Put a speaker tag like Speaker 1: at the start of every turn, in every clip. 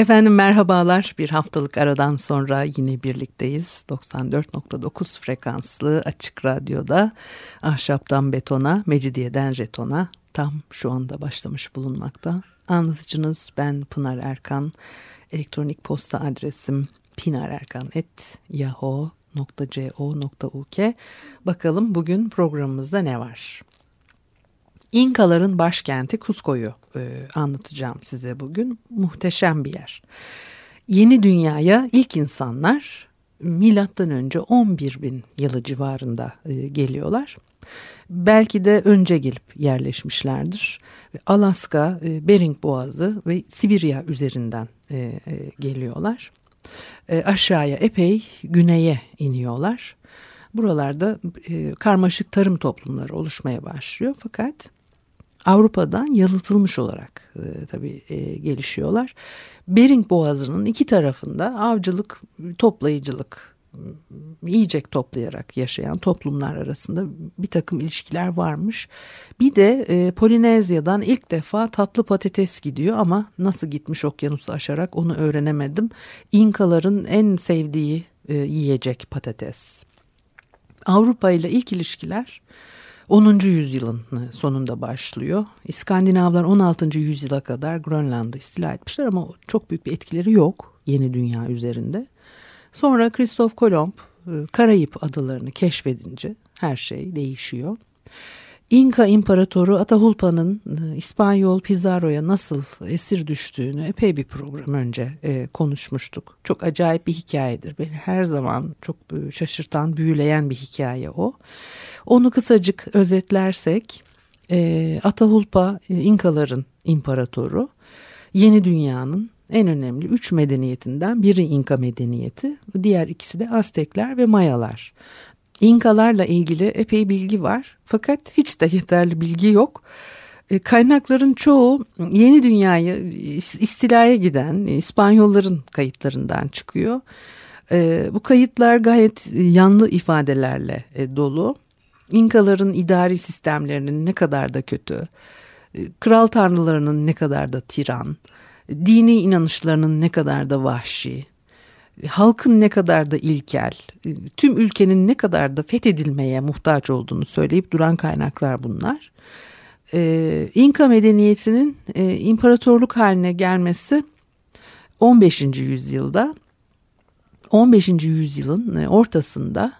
Speaker 1: Efendim merhabalar. Bir haftalık aradan sonra yine birlikteyiz. 94.9 frekanslı açık radyoda ahşaptan betona, mecidiyeden jetona tam şu anda başlamış bulunmakta. Anlatıcınız ben Pınar Erkan. Elektronik posta adresim pinarerkan.yahoo.co.uk Bakalım bugün programımızda ne var? İnkaların başkenti Cusco'yu e, anlatacağım size bugün. Muhteşem bir yer. Yeni dünyaya ilk insanlar milattan önce 11 bin yılı civarında e, geliyorlar. Belki de önce gelip yerleşmişlerdir. Alaska, e, Bering Boğazı ve Sibirya üzerinden e, e, geliyorlar. E, aşağıya epey güneye iniyorlar. Buralarda e, karmaşık tarım toplumları oluşmaya başlıyor fakat Avrupa'dan yalıtılmış olarak e, tabii e, gelişiyorlar. Bering Boğazı'nın iki tarafında avcılık, toplayıcılık, yiyecek toplayarak yaşayan toplumlar arasında bir takım ilişkiler varmış. Bir de e, Polinezya'dan ilk defa tatlı patates gidiyor ama nasıl gitmiş okyanusu aşarak onu öğrenemedim. İnkaların en sevdiği e, yiyecek patates. Avrupa ile ilk ilişkiler 10. yüzyılın sonunda başlıyor. İskandinavlar 16. yüzyıla kadar Grönland'ı istila etmişler ama çok büyük bir etkileri yok yeni dünya üzerinde. Sonra Kristof Kolomb e, Karayip adalarını keşfedince her şey değişiyor. İnka İmparatoru Atahualpa'nın e, İspanyol Pizarro'ya nasıl esir düştüğünü epey bir program önce e, konuşmuştuk. Çok acayip bir hikayedir. Beni her zaman çok şaşırtan, büyüleyen bir hikaye o. Onu kısacık özetlersek e, Atahualpa e, İnkaların imparatoru. Yeni dünyanın en önemli üç medeniyetinden biri İnka medeniyeti. Diğer ikisi de Aztekler ve Mayalar. İnkalarla ilgili epey bilgi var fakat hiç de yeterli bilgi yok. E, kaynakların çoğu yeni dünyayı istilaya giden İspanyolların kayıtlarından çıkıyor. E, bu kayıtlar gayet yanlı ifadelerle e, dolu. İnkaların idari sistemlerinin ne kadar da kötü, kral tanrılarının ne kadar da tiran, dini inanışlarının ne kadar da vahşi, halkın ne kadar da ilkel, tüm ülkenin ne kadar da fethedilmeye muhtaç olduğunu söyleyip duran kaynaklar bunlar. Ee, İnka medeniyetinin e, imparatorluk haline gelmesi 15. yüzyılda 15. yüzyılın e, ortasında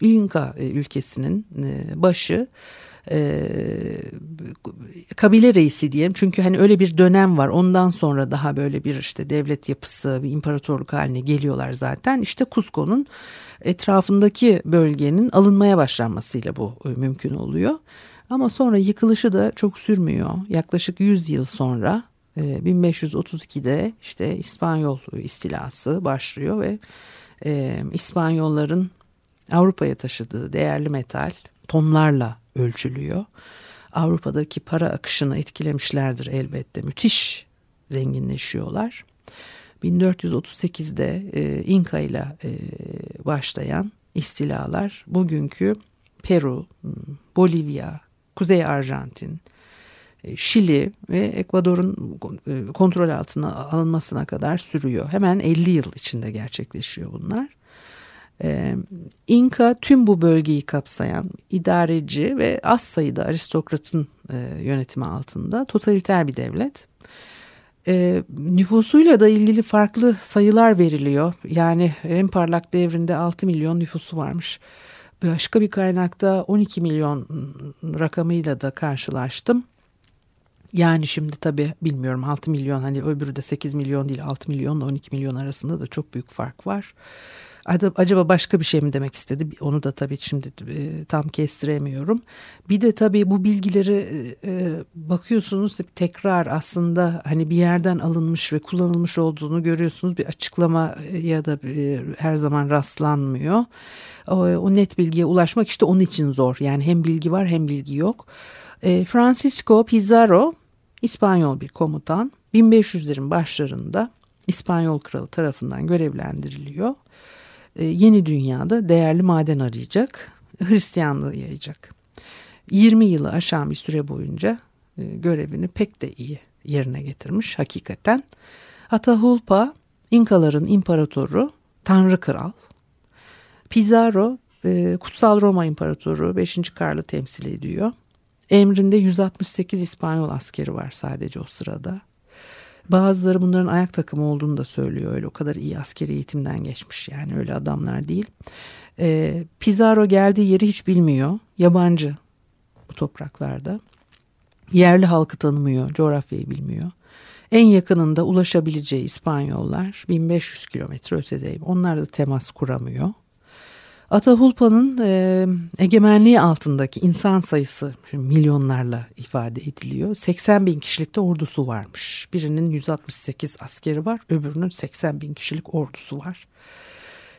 Speaker 1: İnka e, ülkesinin e, başı e, kabile reisi diyelim. Çünkü hani öyle bir dönem var. Ondan sonra daha böyle bir işte devlet yapısı, bir imparatorluk haline geliyorlar zaten. İşte Cusco'nun etrafındaki bölgenin alınmaya başlanmasıyla bu mümkün oluyor. Ama sonra yıkılışı da çok sürmüyor. Yaklaşık 100 yıl sonra 1532'de işte İspanyol istilası başlıyor ve İspanyolların Avrupa'ya taşıdığı değerli metal tonlarla ölçülüyor. Avrupa'daki para akışını etkilemişlerdir elbette. Müthiş zenginleşiyorlar. 1438'de e, İnka ile e, başlayan istilalar bugünkü Peru, Bolivya, Kuzey Arjantin, e, Şili ve Ekvador'un e, kontrol altına alınmasına kadar sürüyor. Hemen 50 yıl içinde gerçekleşiyor bunlar. Ee, İnka tüm bu bölgeyi kapsayan idareci ve az sayıda aristokratın e, yönetimi altında totaliter bir devlet. E, nüfusuyla da ilgili farklı sayılar veriliyor. Yani en parlak devrinde 6 milyon nüfusu varmış. Başka bir kaynakta 12 milyon rakamıyla da karşılaştım. Yani şimdi tabii bilmiyorum 6 milyon hani öbürü de 8 milyon değil 6 milyonla 12 milyon arasında da çok büyük fark var. Acaba başka bir şey mi demek istedi? Onu da tabii şimdi e, tam kestiremiyorum. Bir de tabii bu bilgileri e, bakıyorsunuz tekrar aslında hani bir yerden alınmış ve kullanılmış olduğunu görüyorsunuz. Bir açıklama ya da her zaman rastlanmıyor. O, net bilgiye ulaşmak işte onun için zor. Yani hem bilgi var hem bilgi yok. Francisco Pizarro İspanyol bir komutan 1500'lerin başlarında İspanyol kralı tarafından görevlendiriliyor. Ee, yeni dünyada değerli maden arayacak, Hristiyanlığı yayacak. 20 yılı aşan bir süre boyunca e, görevini pek de iyi yerine getirmiş hakikaten. Atahualpa İnkaların imparatoru, Tanrı Kral. Pizarro e, Kutsal Roma İmparatoru 5. Karl'ı temsil ediyor. Emrinde 168 İspanyol askeri var sadece o sırada. Bazıları bunların ayak takımı olduğunu da söylüyor. Öyle o kadar iyi askeri eğitimden geçmiş yani öyle adamlar değil. Ee, Pizarro geldiği yeri hiç bilmiyor. Yabancı bu topraklarda. Yerli halkı tanımıyor, coğrafyayı bilmiyor. En yakınında ulaşabileceği İspanyollar 1500 kilometre ötedeyim. Onlar da temas kuramıyor. Atahualpa'nın e, egemenliği altındaki insan sayısı milyonlarla ifade ediliyor. 80 bin kişilikte ordusu varmış. Birinin 168 askeri var, öbürünün 80 bin kişilik ordusu var.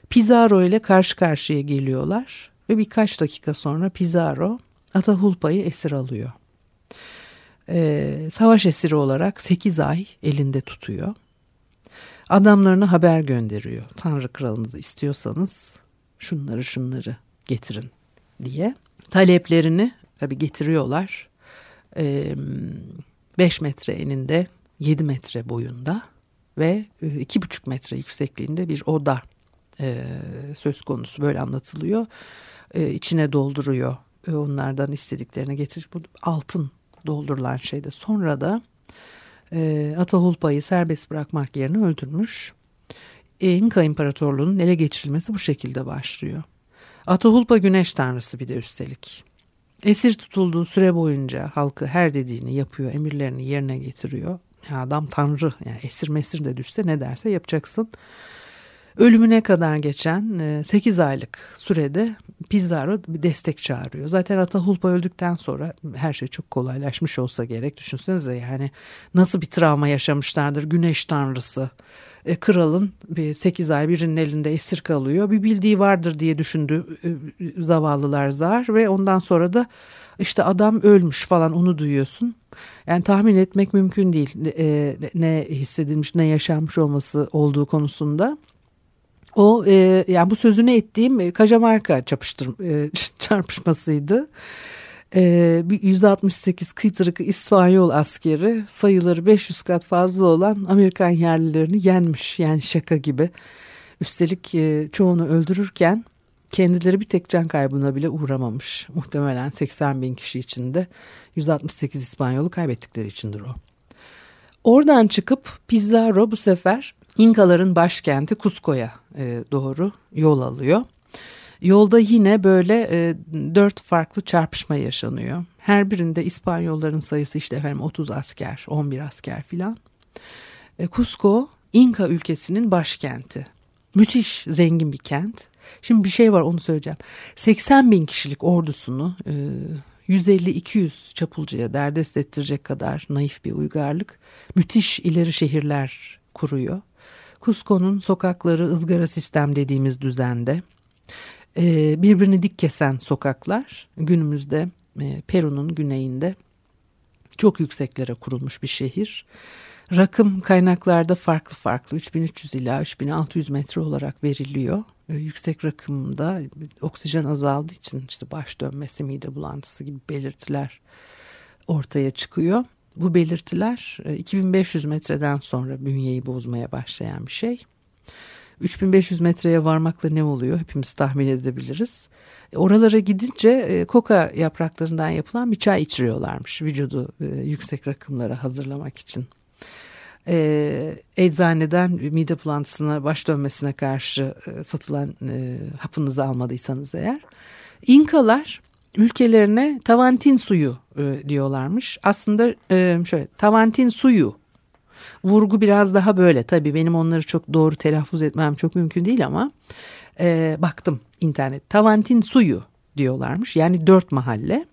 Speaker 1: Pizarro ile karşı karşıya geliyorlar ve birkaç dakika sonra Pizarro Atahualpa'yı esir alıyor. Ee, savaş esiri olarak 8 ay elinde tutuyor. Adamlarına haber gönderiyor. Tanrı kralınızı istiyorsanız şunları şunları getirin diye. Taleplerini tabi getiriyorlar. 5 metre eninde 7 metre boyunda ve 2,5 metre yüksekliğinde bir oda söz konusu böyle anlatılıyor. İçine dolduruyor onlardan istediklerini getir. Bu altın doldurulan şeyde sonra da Atahualpa'yı serbest bırakmak yerine öldürmüş. İnka İmparatorluğu'nun ele geçirilmesi bu şekilde başlıyor. Atahualpa güneş tanrısı bir de üstelik. Esir tutulduğu süre boyunca halkı her dediğini yapıyor, emirlerini yerine getiriyor. Ya adam tanrı, yani esir mesir de düşse ne derse yapacaksın. Ölümüne kadar geçen 8 aylık sürede Pizarro bir destek çağırıyor. Zaten Atahualpa öldükten sonra her şey çok kolaylaşmış olsa gerek. Düşünsenize yani nasıl bir travma yaşamışlardır güneş tanrısı e, kralın bir 8 ay birinin elinde esir kalıyor. Bir bildiği vardır diye düşündü e, zavallılar zar ve ondan sonra da işte adam ölmüş falan onu duyuyorsun. Yani tahmin etmek mümkün değil e, ne hissedilmiş ne yaşanmış olması olduğu konusunda. O e, yani bu sözünü ettiğim e, Kajamarka çapıştır, e, çarpışmasıydı. 168 ee, kıytırık İspanyol askeri sayıları 500 kat fazla olan Amerikan yerlilerini yenmiş. Yani şaka gibi. Üstelik e, çoğunu öldürürken kendileri bir tek can kaybına bile uğramamış. Muhtemelen 80 bin kişi içinde 168 İspanyolu kaybettikleri içindir o. Oradan çıkıp Pizarro bu sefer İnkaların başkenti Cusco'ya e, doğru yol alıyor. Yolda yine böyle e, dört farklı çarpışma yaşanıyor. Her birinde İspanyolların sayısı işte efendim 30 asker, 11 asker filan. E, Cusco İnka ülkesinin başkenti. Müthiş zengin bir kent. Şimdi bir şey var onu söyleyeceğim. 80 bin kişilik ordusunu e, 150-200 çapulcuya derdest ettirecek kadar naif bir uygarlık. Müthiş ileri şehirler kuruyor. Cusco'nun sokakları ızgara sistem dediğimiz düzende. Ee, birbirini dik kesen sokaklar günümüzde e, Peru'nun güneyinde çok yükseklere kurulmuş bir şehir. Rakım kaynaklarda farklı farklı 3300 ila 3600 metre olarak veriliyor. Ee, yüksek rakımda oksijen azaldığı için işte baş dönmesi, mide bulantısı gibi belirtiler ortaya çıkıyor. Bu belirtiler 2500 e, metreden sonra bünyeyi bozmaya başlayan bir şey. 3500 metreye varmakla ne oluyor hepimiz tahmin edebiliriz. E, oralara gidince e, koka yapraklarından yapılan bir çay içiriyorlarmış vücudu yüksek rakımlara hazırlamak için. Eczaneden mide bulantısına baş dönmesine karşı satılan hapınızı almadıysanız eğer. İnkalar ülkelerine tavantin suyu e, diyorlarmış. Aslında e, şöyle tavantin suyu vurgu biraz daha böyle. Tabii benim onları çok doğru telaffuz etmem çok mümkün değil ama E, baktım internet. Tavantin suyu diyorlarmış. Yani dört mahalle.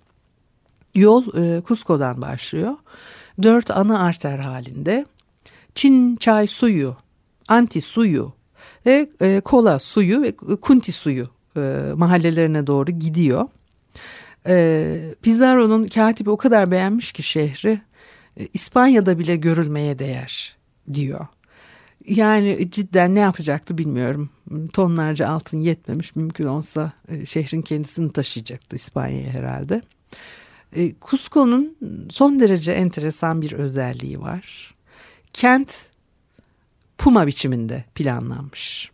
Speaker 1: Yol e, Cusco'dan başlıyor. Dört ana arter halinde. Çin çay suyu, anti suyu ve e, kola suyu ve kunti suyu e, mahallelerine doğru gidiyor. E, Pizarro'nun katibi o kadar beğenmiş ki şehri e, İspanya'da bile görülmeye değer diyor. Yani cidden ne yapacaktı bilmiyorum. Tonlarca altın yetmemiş. Mümkün olsa e, şehrin kendisini taşıyacaktı İspanya'ya herhalde. E, Cusco'nun son derece enteresan bir özelliği var. Kent puma biçiminde planlanmış.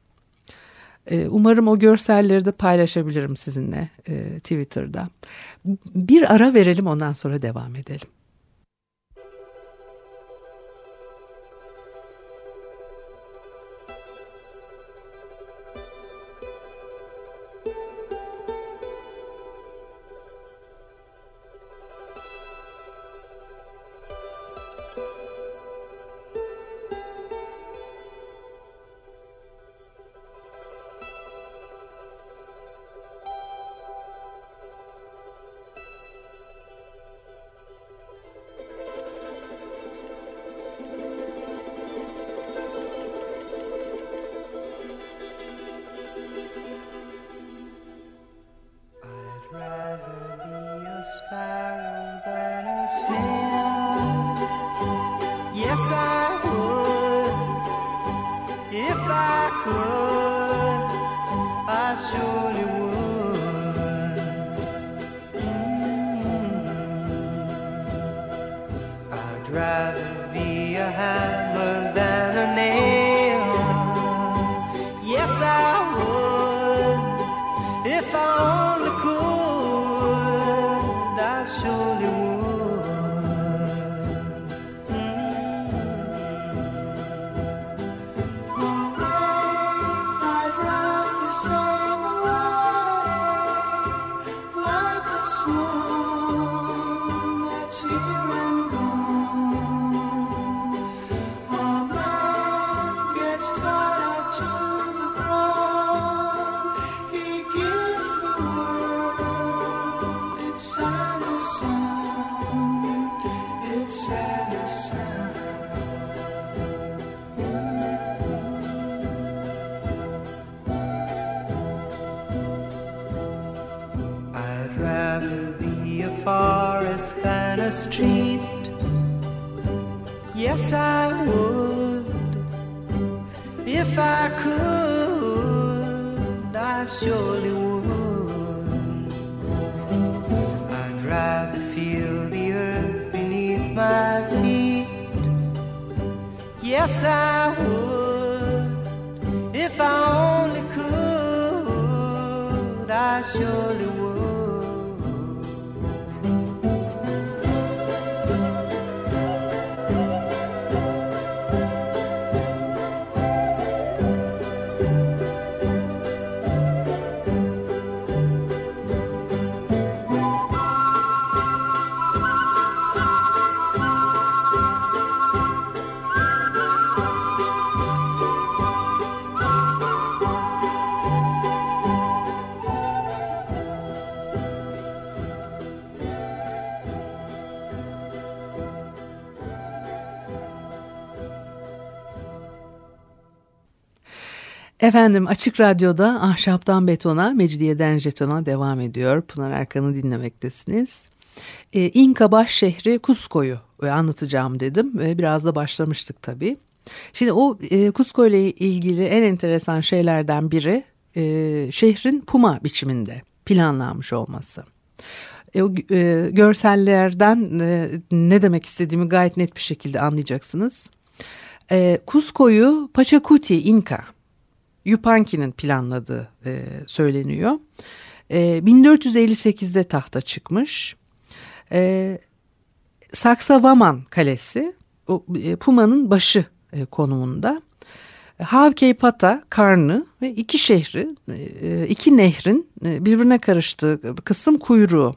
Speaker 1: E, umarım o görselleri de paylaşabilirim sizinle Twitter'da. Bir ara verelim ondan sonra devam edelim.
Speaker 2: Yes, I would. If I could, I surely would. I'd rather feel the earth beneath my feet. Yes, I would. If I only could, I surely would.
Speaker 1: Efendim Açık Radyo'da Ahşaptan Betona, Mecidiyeden Jeton'a devam ediyor. Pınar Erkan'ı dinlemektesiniz. Ee, İnka baş şehri Cusco'yu e, anlatacağım dedim ve biraz da başlamıştık tabii. Şimdi o e, Cusco ile ilgili en enteresan şeylerden biri e, şehrin puma biçiminde planlanmış olması. E, o e, görsellerden e, ne demek istediğimi gayet net bir şekilde anlayacaksınız. E, Cusco'yu Pachacuti İnka Yupanqui'nin planladığı e, söyleniyor. E, 1458'de tahta çıkmış. E, Saksavaman Kalesi e, Puma'nın başı e, konumunda. Havkeypata, Karnı ve iki şehri, e, iki nehrin e, birbirine karıştığı kısım kuyruğu.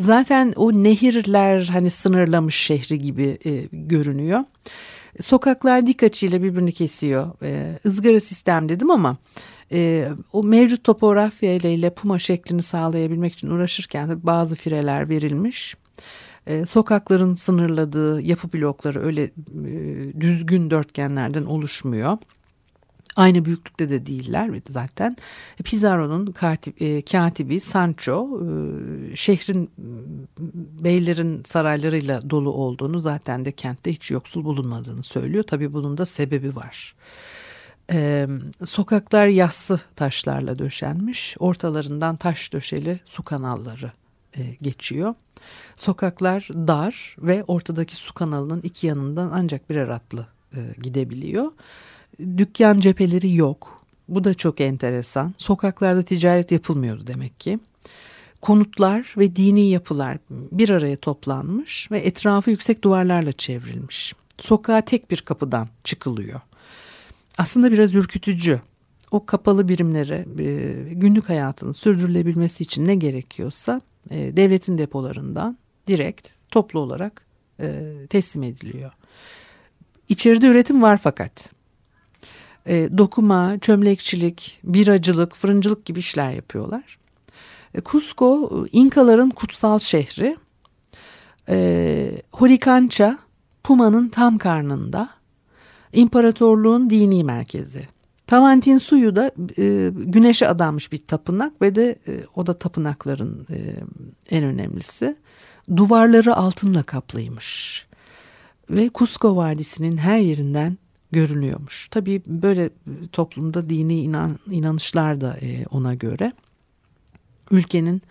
Speaker 1: Zaten o nehirler hani sınırlamış şehri gibi e, görünüyor. Sokaklar dik açıyla birbirini kesiyor. Ee, ızgara sistem dedim ama E, o mevcut topografya ile ile Puma şeklini sağlayabilmek için uğraşırken bazı fireler verilmiş. E, sokakların sınırladığı yapı blokları öyle e, düzgün dörtgenlerden oluşmuyor. Aynı büyüklükte de değiller zaten. Pizarro'nun katip, e, katibi Sancho e, şehrin beylerin saraylarıyla dolu olduğunu zaten de kentte hiç yoksul bulunmadığını söylüyor. Tabii bunun da sebebi var. E, sokaklar yassı taşlarla döşenmiş. Ortalarından taş döşeli su kanalları e, geçiyor. Sokaklar dar ve ortadaki su kanalının iki yanından ancak birer atlı e, gidebiliyor. Dükkan cepheleri yok. Bu da çok enteresan. Sokaklarda ticaret yapılmıyordu demek ki. Konutlar ve dini yapılar bir araya toplanmış ve etrafı yüksek duvarlarla çevrilmiş. Sokağa tek bir kapıdan çıkılıyor. Aslında biraz ürkütücü. O kapalı birimlere e, günlük hayatın sürdürülebilmesi için ne gerekiyorsa e, devletin depolarından direkt toplu olarak e, teslim ediliyor. İçeride üretim var fakat e, dokuma, çömlekçilik, biracılık, fırıncılık gibi işler yapıyorlar. E, Cusco İnkaların kutsal şehri. E, Horikança Puma'nın tam karnında. İmparatorluğun dini merkezi. Tavantin suyu da e, güneşe adanmış bir tapınak ve de e, o da tapınakların e, en önemlisi. Duvarları altınla kaplıymış. Ve Cusco Vadisi'nin her yerinden görünüyormuş. Tabii böyle toplumda dini inan, inanışlar da e, ona göre. Ülkenin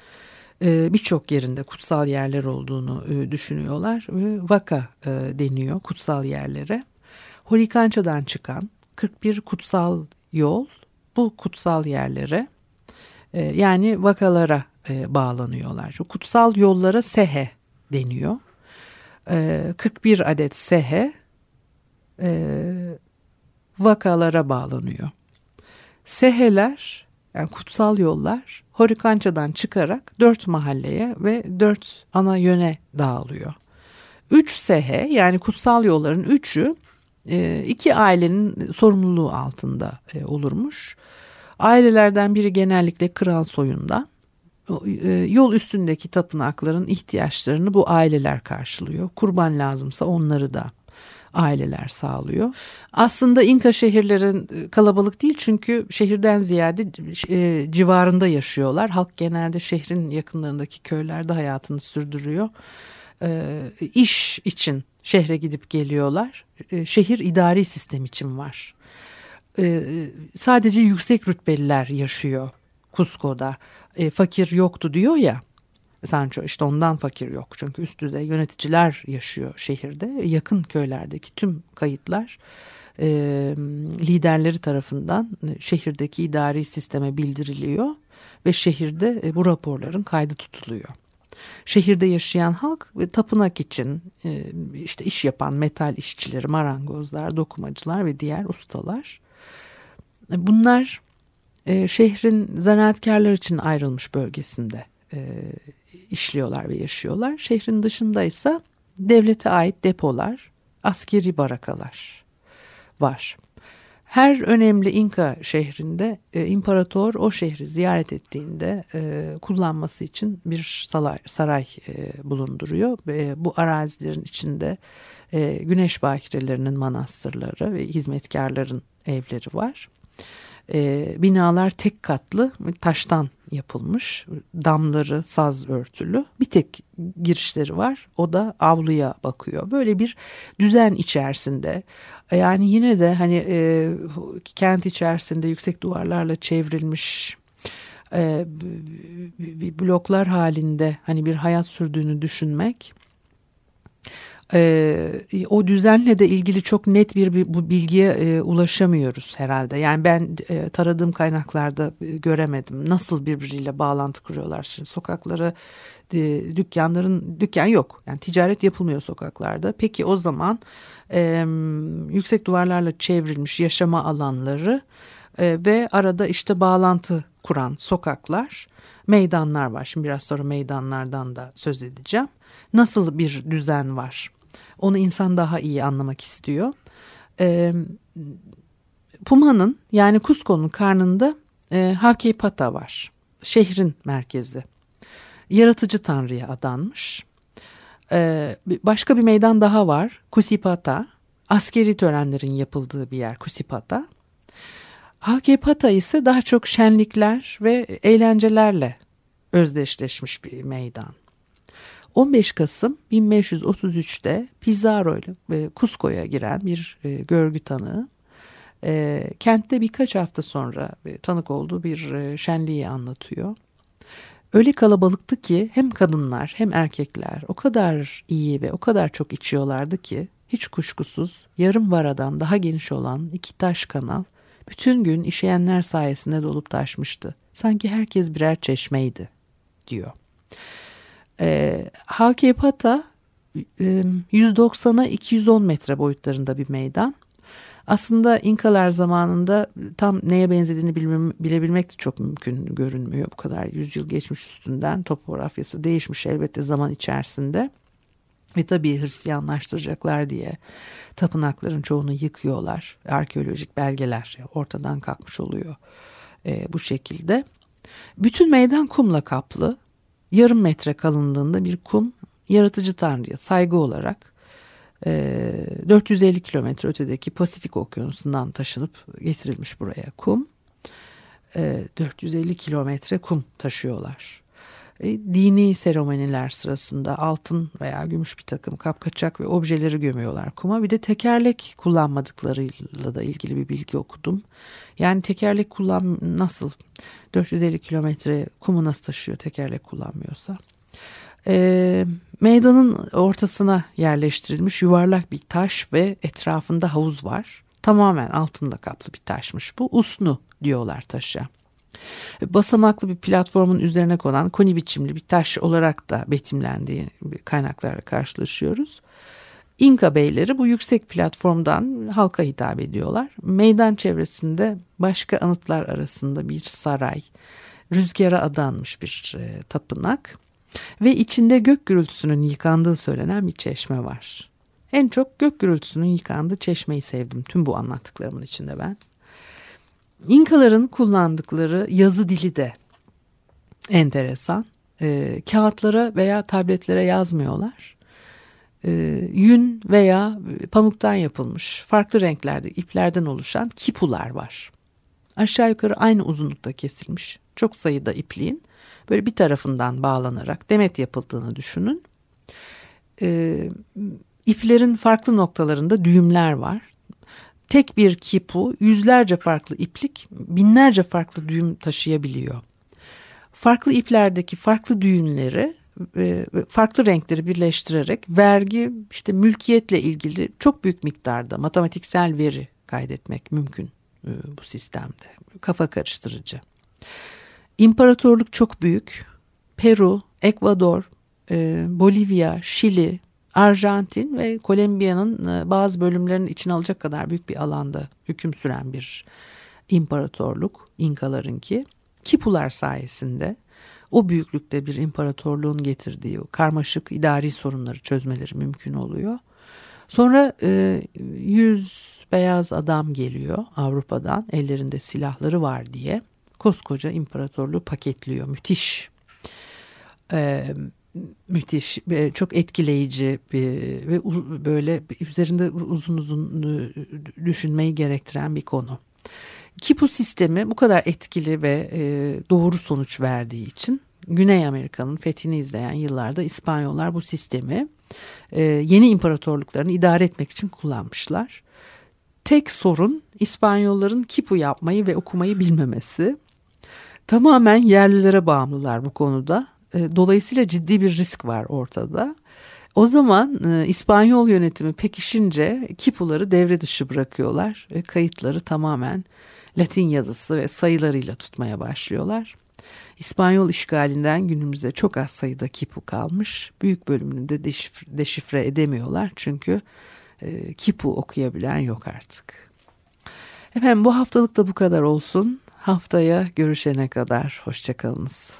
Speaker 1: e, birçok yerinde kutsal yerler olduğunu e, düşünüyorlar ve vaka e, deniyor kutsal yerlere. Horikança'dan çıkan 41 kutsal yol bu kutsal yerlere e, yani vakalara e, bağlanıyorlar. Şu kutsal yollara sehe deniyor. E, 41 adet sehe e, vakalara bağlanıyor. Seheler yani kutsal yollar Horikança'dan çıkarak dört mahalleye ve dört ana yöne dağılıyor. Üç sehe yani kutsal yolların üçü e, iki ailenin sorumluluğu altında e, olurmuş. Ailelerden biri genellikle kral soyundan. E, yol üstündeki tapınakların ihtiyaçlarını bu aileler karşılıyor. Kurban lazımsa onları da aileler sağlıyor. Aslında İnka şehirlerin e, kalabalık değil çünkü şehirden ziyade e, civarında yaşıyorlar. Halk genelde şehrin yakınlarındaki köylerde hayatını sürdürüyor. E, iş için şehre gidip geliyorlar. E, şehir idari sistem için var. Sadece yüksek rütbeliler yaşıyor Cusco'da. E, fakir yoktu diyor ya. Sancho işte ondan fakir yok. Çünkü üst düzey yöneticiler yaşıyor şehirde. Yakın köylerdeki tüm kayıtlar e, liderleri tarafından şehirdeki idari sisteme bildiriliyor. Ve şehirde e, bu raporların kaydı tutuluyor. Şehirde yaşayan halk ve tapınak için e, işte iş yapan metal işçileri, marangozlar, dokumacılar ve diğer ustalar. E, bunlar e, şehrin zanaatkarlar için ayrılmış bölgesinde e, işliyorlar ve yaşıyorlar. Şehrin dışında ise devlete ait depolar, askeri barakalar var. Her önemli İnka şehrinde e, imparator o şehri ziyaret ettiğinde e, kullanması için bir saray, e, bulunduruyor. Bu arazilerin içinde e, güneş bakirelerinin manastırları ve hizmetkarların evleri var. Binalar tek katlı taştan yapılmış. Damları saz örtülü. Bir tek girişleri var. O da avluya bakıyor. Böyle bir düzen içerisinde. Yani yine de hani e, kent içerisinde yüksek duvarlarla çevrilmiş e, bloklar halinde hani bir hayat sürdüğünü düşünmek e, o düzenle de ilgili çok net bir, bir bu bilgiye e, ulaşamıyoruz herhalde. Yani ben e, taradığım kaynaklarda e, göremedim nasıl birbiriyle bağlantı kuruyorlar. Şimdi sokakları e, dükkanların dükkan yok yani ticaret yapılmıyor sokaklarda. Peki o zaman e, yüksek duvarlarla çevrilmiş yaşama alanları e, ve arada işte bağlantı kuran sokaklar meydanlar var. Şimdi biraz sonra meydanlardan da söz edeceğim. Nasıl bir düzen var? Onu insan daha iyi anlamak istiyor. E, Puma'nın yani Cusco'nun karnında e, Hakipata var. Şehrin merkezi. Yaratıcı Tanrı'ya adanmış. E, başka bir meydan daha var. Kusipata. Askeri törenlerin yapıldığı bir yer Kusipata. Hakipata ise daha çok şenlikler ve eğlencelerle özdeşleşmiş bir meydan. 15 Kasım 1533'te Pizarro ile Cusco'ya giren bir e, görgü tanığı e, kentte birkaç hafta sonra e, tanık olduğu bir şenliği anlatıyor. Öyle kalabalıktı ki hem kadınlar hem erkekler o kadar iyi ve o kadar çok içiyorlardı ki hiç kuşkusuz yarım varadan daha geniş olan iki taş kanal bütün gün işeyenler sayesinde dolup taşmıştı. Sanki herkes birer çeşmeydi diyor. E, Hakepata e, 190'a 210 metre boyutlarında bir meydan. Aslında İnkalar zamanında tam neye benzediğini bilmem, bilebilmek de çok mümkün görünmüyor. Bu kadar yüzyıl geçmiş üstünden topografyası değişmiş elbette zaman içerisinde. Ve tabii Hristiyanlaştıracaklar diye tapınakların çoğunu yıkıyorlar. Arkeolojik belgeler ortadan kalkmış oluyor e, bu şekilde. Bütün meydan kumla kaplı. Yarım metre kalınlığında bir kum yaratıcı tanrıya saygı olarak 450 kilometre ötedeki Pasifik okyanusundan taşınıp getirilmiş buraya kum. 450 kilometre kum taşıyorlar. E, dini seremoniler sırasında altın veya gümüş bir takım kapkaçak ve objeleri gömüyorlar kuma. Bir de tekerlek kullanmadıklarıyla da ilgili bir bilgi okudum. Yani tekerlek kullan nasıl 450 kilometre kumu nasıl taşıyor tekerlek kullanmıyorsa. E, meydanın ortasına yerleştirilmiş yuvarlak bir taş ve etrafında havuz var. Tamamen altında kaplı bir taşmış bu. Usnu diyorlar taşa. Basamaklı bir platformun üzerine konan koni biçimli bir taş olarak da betimlendiği kaynaklarla karşılaşıyoruz. İnka beyleri bu yüksek platformdan halka hitap ediyorlar. Meydan çevresinde başka anıtlar arasında bir saray, rüzgara adanmış bir e, tapınak ve içinde gök gürültüsünün yıkandığı söylenen bir çeşme var. En çok gök gürültüsünün yıkandığı çeşmeyi sevdim tüm bu anlattıklarımın içinde ben. İnkaların kullandıkları yazı dili de enteresan. E, kağıtlara veya tabletlere yazmıyorlar. E, yün veya pamuktan yapılmış farklı renklerde iplerden oluşan kipular var. Aşağı yukarı aynı uzunlukta kesilmiş çok sayıda ipliğin böyle bir tarafından bağlanarak demet yapıldığını düşünün. E, iplerin farklı noktalarında düğümler var tek bir kipu yüzlerce farklı iplik binlerce farklı düğüm taşıyabiliyor. Farklı iplerdeki farklı düğümleri e, farklı renkleri birleştirerek vergi işte mülkiyetle ilgili çok büyük miktarda matematiksel veri kaydetmek mümkün e, bu sistemde. Kafa karıştırıcı. İmparatorluk çok büyük. Peru, Ekvador, e, Bolivya, Şili, Arjantin ve Kolombiya'nın e, bazı bölümlerinin içine alacak kadar büyük bir alanda hüküm süren bir imparatorluk İnkalarınki. Kipular sayesinde o büyüklükte bir imparatorluğun getirdiği o karmaşık idari sorunları çözmeleri mümkün oluyor. Sonra e, beyaz adam geliyor Avrupa'dan ellerinde silahları var diye koskoca imparatorluğu paketliyor müthiş. E, müthiş, çok etkileyici ve böyle üzerinde uzun uzun e, düşünmeyi gerektiren bir konu. Kipu sistemi bu kadar etkili ve e, doğru sonuç verdiği için Güney Amerika'nın fethini izleyen yıllarda İspanyollar bu sistemi e, yeni imparatorluklarını idare etmek için kullanmışlar. Tek sorun İspanyolların kipu yapmayı ve okumayı bilmemesi. Tamamen yerlilere bağımlılar bu konuda e, dolayısıyla ciddi bir risk var ortada. O zaman e, İspanyol yönetimi pekişince kipuları devre dışı bırakıyorlar ve kayıtları tamamen Latin yazısı ve sayılarıyla tutmaya başlıyorlar. İspanyol işgalinden günümüze çok az sayıda kipu kalmış. Büyük bölümünü de deşifre, deşifre edemiyorlar çünkü e, kipu okuyabilen yok artık. Efendim bu haftalık da bu kadar olsun. Haftaya görüşene kadar hoşçakalınız.